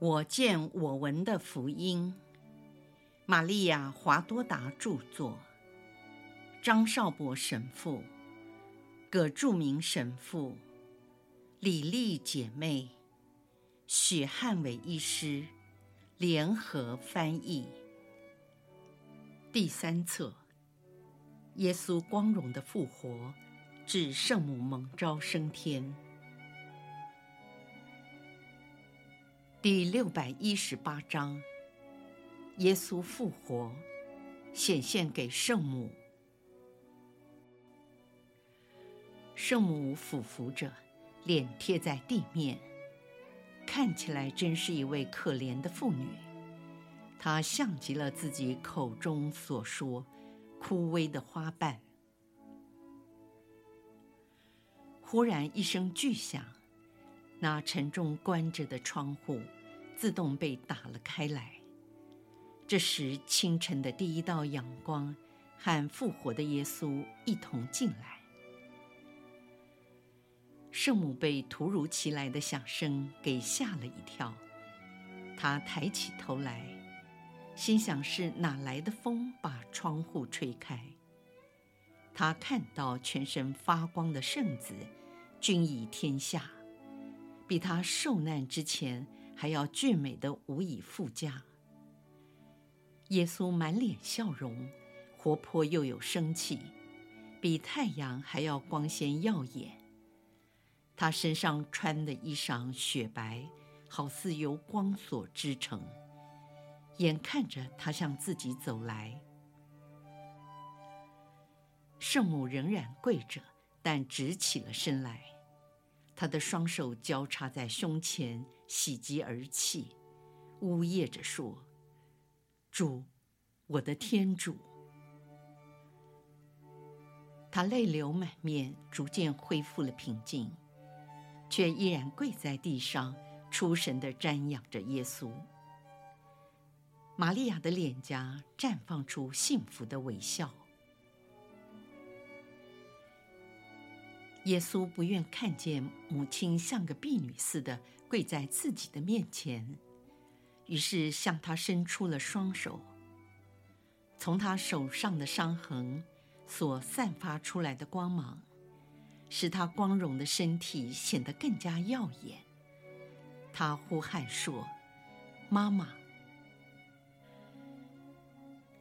我见我闻的福音，玛利亚·华多达著作，张绍博神父、葛著名神父、李丽姐妹、许汉伟医师。联合翻译。第三册：耶稣光荣的复活，至圣母蒙召升天。第六百一十八章，耶稣复活，显现给圣母。圣母俯伏着，脸贴在地面，看起来真是一位可怜的妇女。她像极了自己口中所说枯萎的花瓣。忽然一声巨响。那沉重关着的窗户自动被打了开来。这时，清晨的第一道阳光和复活的耶稣一同进来。圣母被突如其来的响声给吓了一跳，她抬起头来，心想是哪来的风把窗户吹开。她看到全身发光的圣子，君临天下。比他受难之前还要俊美的无以复加。耶稣满脸笑容，活泼又有生气，比太阳还要光鲜耀眼。他身上穿的衣裳雪白，好似由光所织成。眼看着他向自己走来，圣母仍然跪着，但直起了身来。他的双手交叉在胸前，喜极而泣，呜咽着说：“主，我的天主。”他泪流满面，逐渐恢复了平静，却依然跪在地上，出神地瞻仰着耶稣。玛利亚的脸颊绽放出幸福的微笑。耶稣不愿看见母亲像个婢女似的跪在自己的面前，于是向她伸出了双手。从她手上的伤痕所散发出来的光芒，使她光荣的身体显得更加耀眼。她呼喊说：“妈妈！”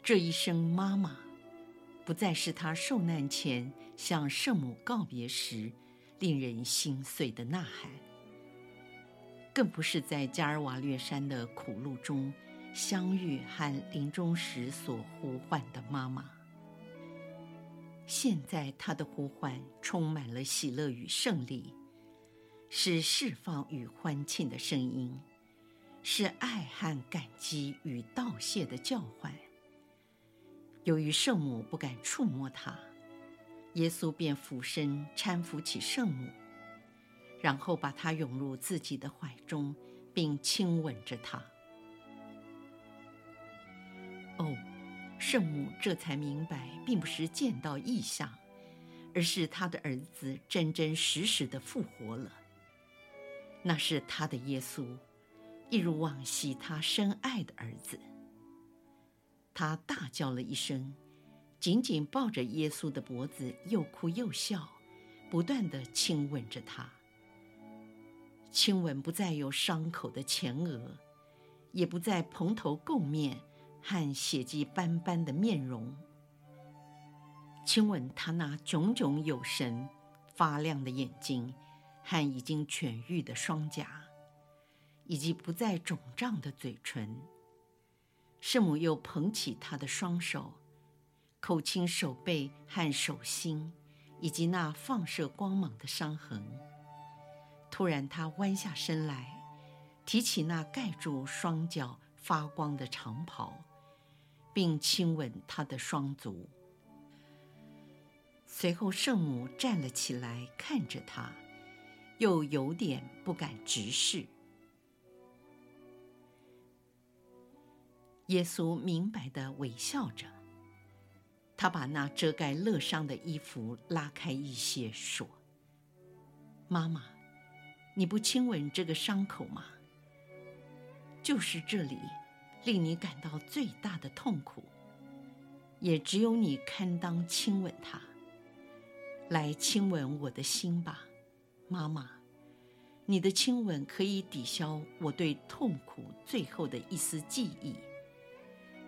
这一声“妈妈”。不再是他受难前向圣母告别时令人心碎的呐喊，更不是在加尔瓦略山的苦路中相遇和临终时所呼唤的妈妈。现在他的呼唤充满了喜乐与胜利，是释放与欢庆的声音，是爱和感激与道谢的叫唤。由于圣母不敢触摸他，耶稣便俯身搀扶起圣母，然后把她拥入自己的怀中，并亲吻着她。哦，圣母这才明白，并不是见到异象，而是她的儿子真真实实的复活了。那是她的耶稣，一如往昔她深爱的儿子。他大叫了一声，紧紧抱着耶稣的脖子，又哭又笑，不断地亲吻着他。亲吻不再有伤口的前额，也不再蓬头垢面和血迹斑斑的面容。亲吻他那炯炯有神、发亮的眼睛和已经痊愈的双颊，以及不再肿胀的嘴唇。圣母又捧起他的双手，口亲手背和手心，以及那放射光芒的伤痕。突然，他弯下身来，提起那盖住双脚发光的长袍，并亲吻他的双足。随后，圣母站了起来，看着他，又有点不敢直视。耶稣明白地微笑着，他把那遮盖乐伤的衣服拉开一些，说：“妈妈，你不亲吻这个伤口吗？就是这里，令你感到最大的痛苦，也只有你堪当亲吻它。来亲吻我的心吧，妈妈。你的亲吻可以抵消我对痛苦最后的一丝记忆，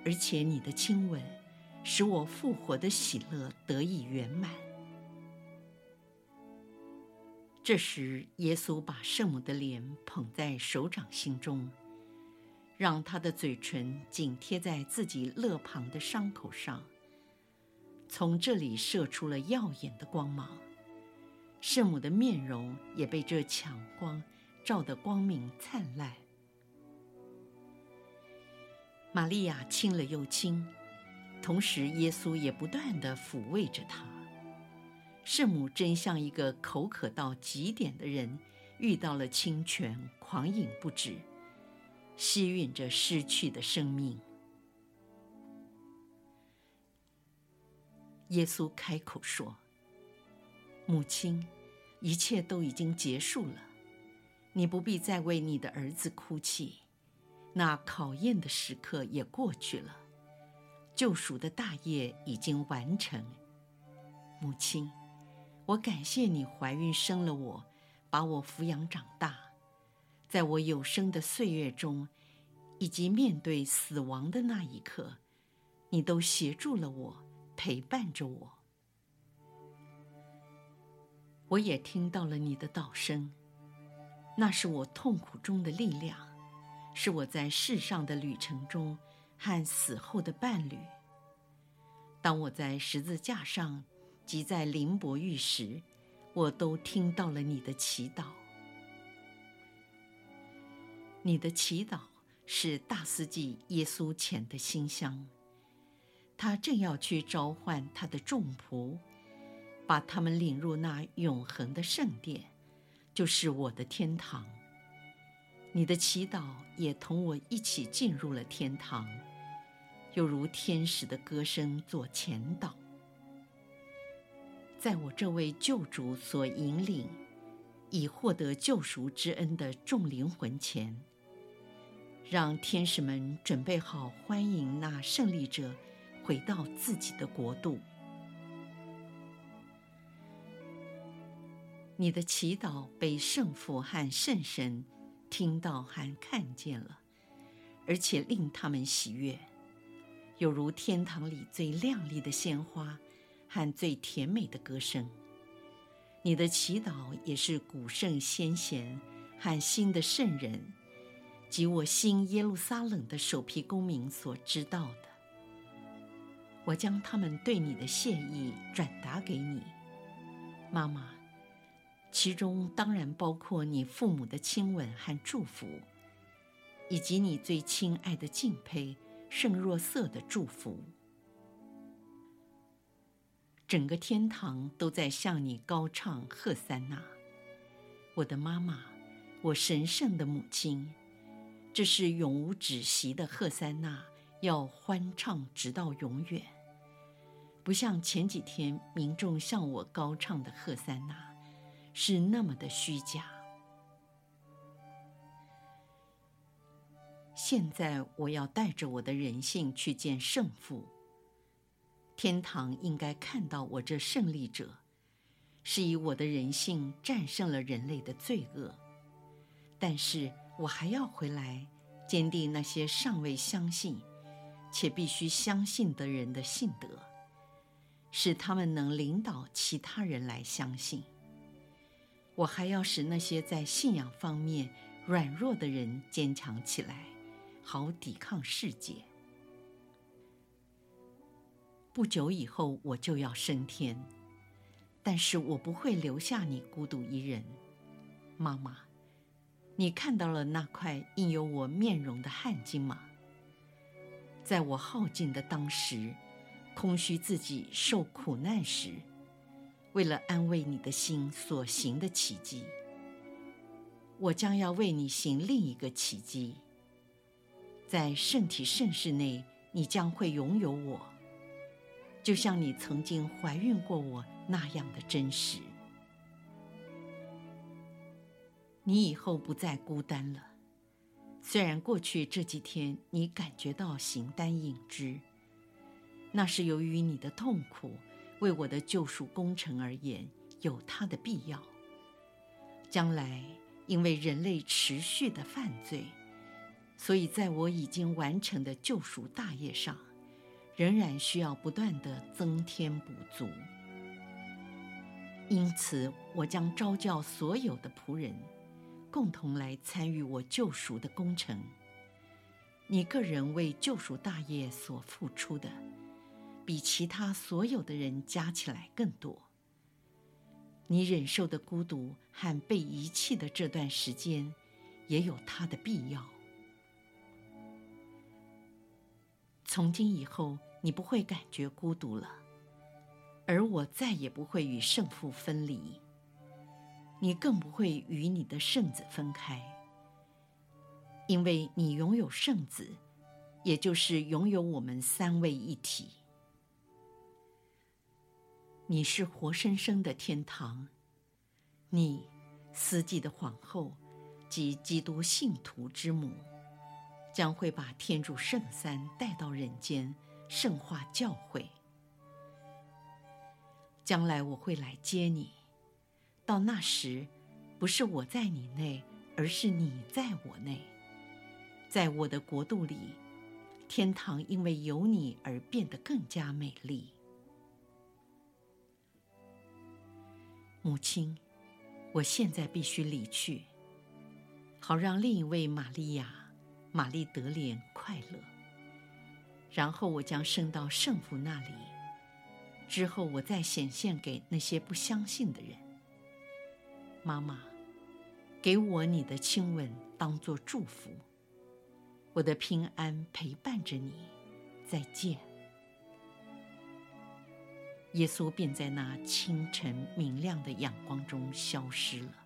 而且你的亲吻使我复活的喜乐得以圆满。这时，耶稣把圣母的脸捧在手掌心中，让她的嘴唇紧贴在自己肋旁的伤口上，从这里射出了耀眼的光芒。圣母的面容也被这强光照得光明灿烂。玛利亚亲了又亲，同时耶稣也不断地抚慰着她。圣母真像一个口渴到极点的人，遇到了清泉，狂饮不止，吸吮着失去的生命。耶稣开口说：“母亲，一切都已经结束了，你不必再为你的儿子哭泣。那考验的时刻也过去了，救赎的大业已经完成，母亲。”我感谢你怀孕生了我，把我抚养长大，在我有生的岁月中，以及面对死亡的那一刻，你都协助了我，陪伴着我。我也听到了你的祷声，那是我痛苦中的力量，是我在世上的旅程中和死后的伴侣。当我在十字架上。即在临伯狱时，我都听到了你的祈祷。你的祈祷是大司祭耶稣前的馨香，他正要去召唤他的众仆，把他们领入那永恒的圣殿，就是我的天堂。你的祈祷也同我一起进入了天堂，又如天使的歌声作前导。在我这位救主所引领，以获得救赎之恩的众灵魂前，让天使们准备好欢迎那胜利者回到自己的国度。你的祈祷被圣父和圣神听到和看见了，而且令他们喜悦，有如天堂里最亮丽的鲜花。和最甜美的歌声，你的祈祷也是古圣先贤和新的圣人及我新耶路撒冷的首批公民所知道的。我将他们对你的谢意转达给你，妈妈，其中当然包括你父母的亲吻和祝福，以及你最亲爱的敬佩圣若瑟的祝福。整个天堂都在向你高唱贺三那，我的妈妈，我神圣的母亲，这是永无止息的贺三那，要欢唱直到永远。不像前几天民众向我高唱的贺三那，是那么的虚假。现在我要带着我的人性去见圣父。天堂应该看到我这胜利者，是以我的人性战胜了人类的罪恶。但是我还要回来，坚定那些尚未相信，且必须相信的人的信德，使他们能领导其他人来相信。我还要使那些在信仰方面软弱的人坚强起来，好抵抗世界。不久以后，我就要升天，但是我不会留下你孤独一人，妈妈。你看到了那块印有我面容的汗巾吗？在我耗尽的当时，空虚自己受苦难时，为了安慰你的心所行的奇迹，我将要为你行另一个奇迹。在圣体圣事内，你将会拥有我。就像你曾经怀孕过我那样的真实，你以后不再孤单了。虽然过去这几天你感觉到形单影只，那是由于你的痛苦为我的救赎工程而言有它的必要。将来因为人类持续的犯罪，所以在我已经完成的救赎大业上，仍然需要不断地增添补足。因此，我将召叫所有的仆人，共同来参与我救赎的工程。你个人为救赎大业所付出的，比其他所有的人加起来更多。你忍受的孤独和被遗弃的这段时间，也有它的必要。从今以后，你不会感觉孤独了。而我再也不会与圣父分离，你更不会与你的圣子分开，因为你拥有圣子，也就是拥有我们三位一体。你是活生生的天堂，你司祭的皇后及基督信徒之母，将会把天主圣三带到人间，圣化教会。将来我会来接你，到那时，不是我在你内，而是你在我内。在我的国度里，天堂因为有你而变得更加美丽。母亲，我现在必须离去，好让另一位玛利亚，玛丽德莲快乐。然后我将升到圣父那里。之后，我再显现给那些不相信的人。妈妈，给我你的亲吻当作祝福。我的平安陪伴着你，再见。耶稣便在那清晨明亮的阳光中消失了。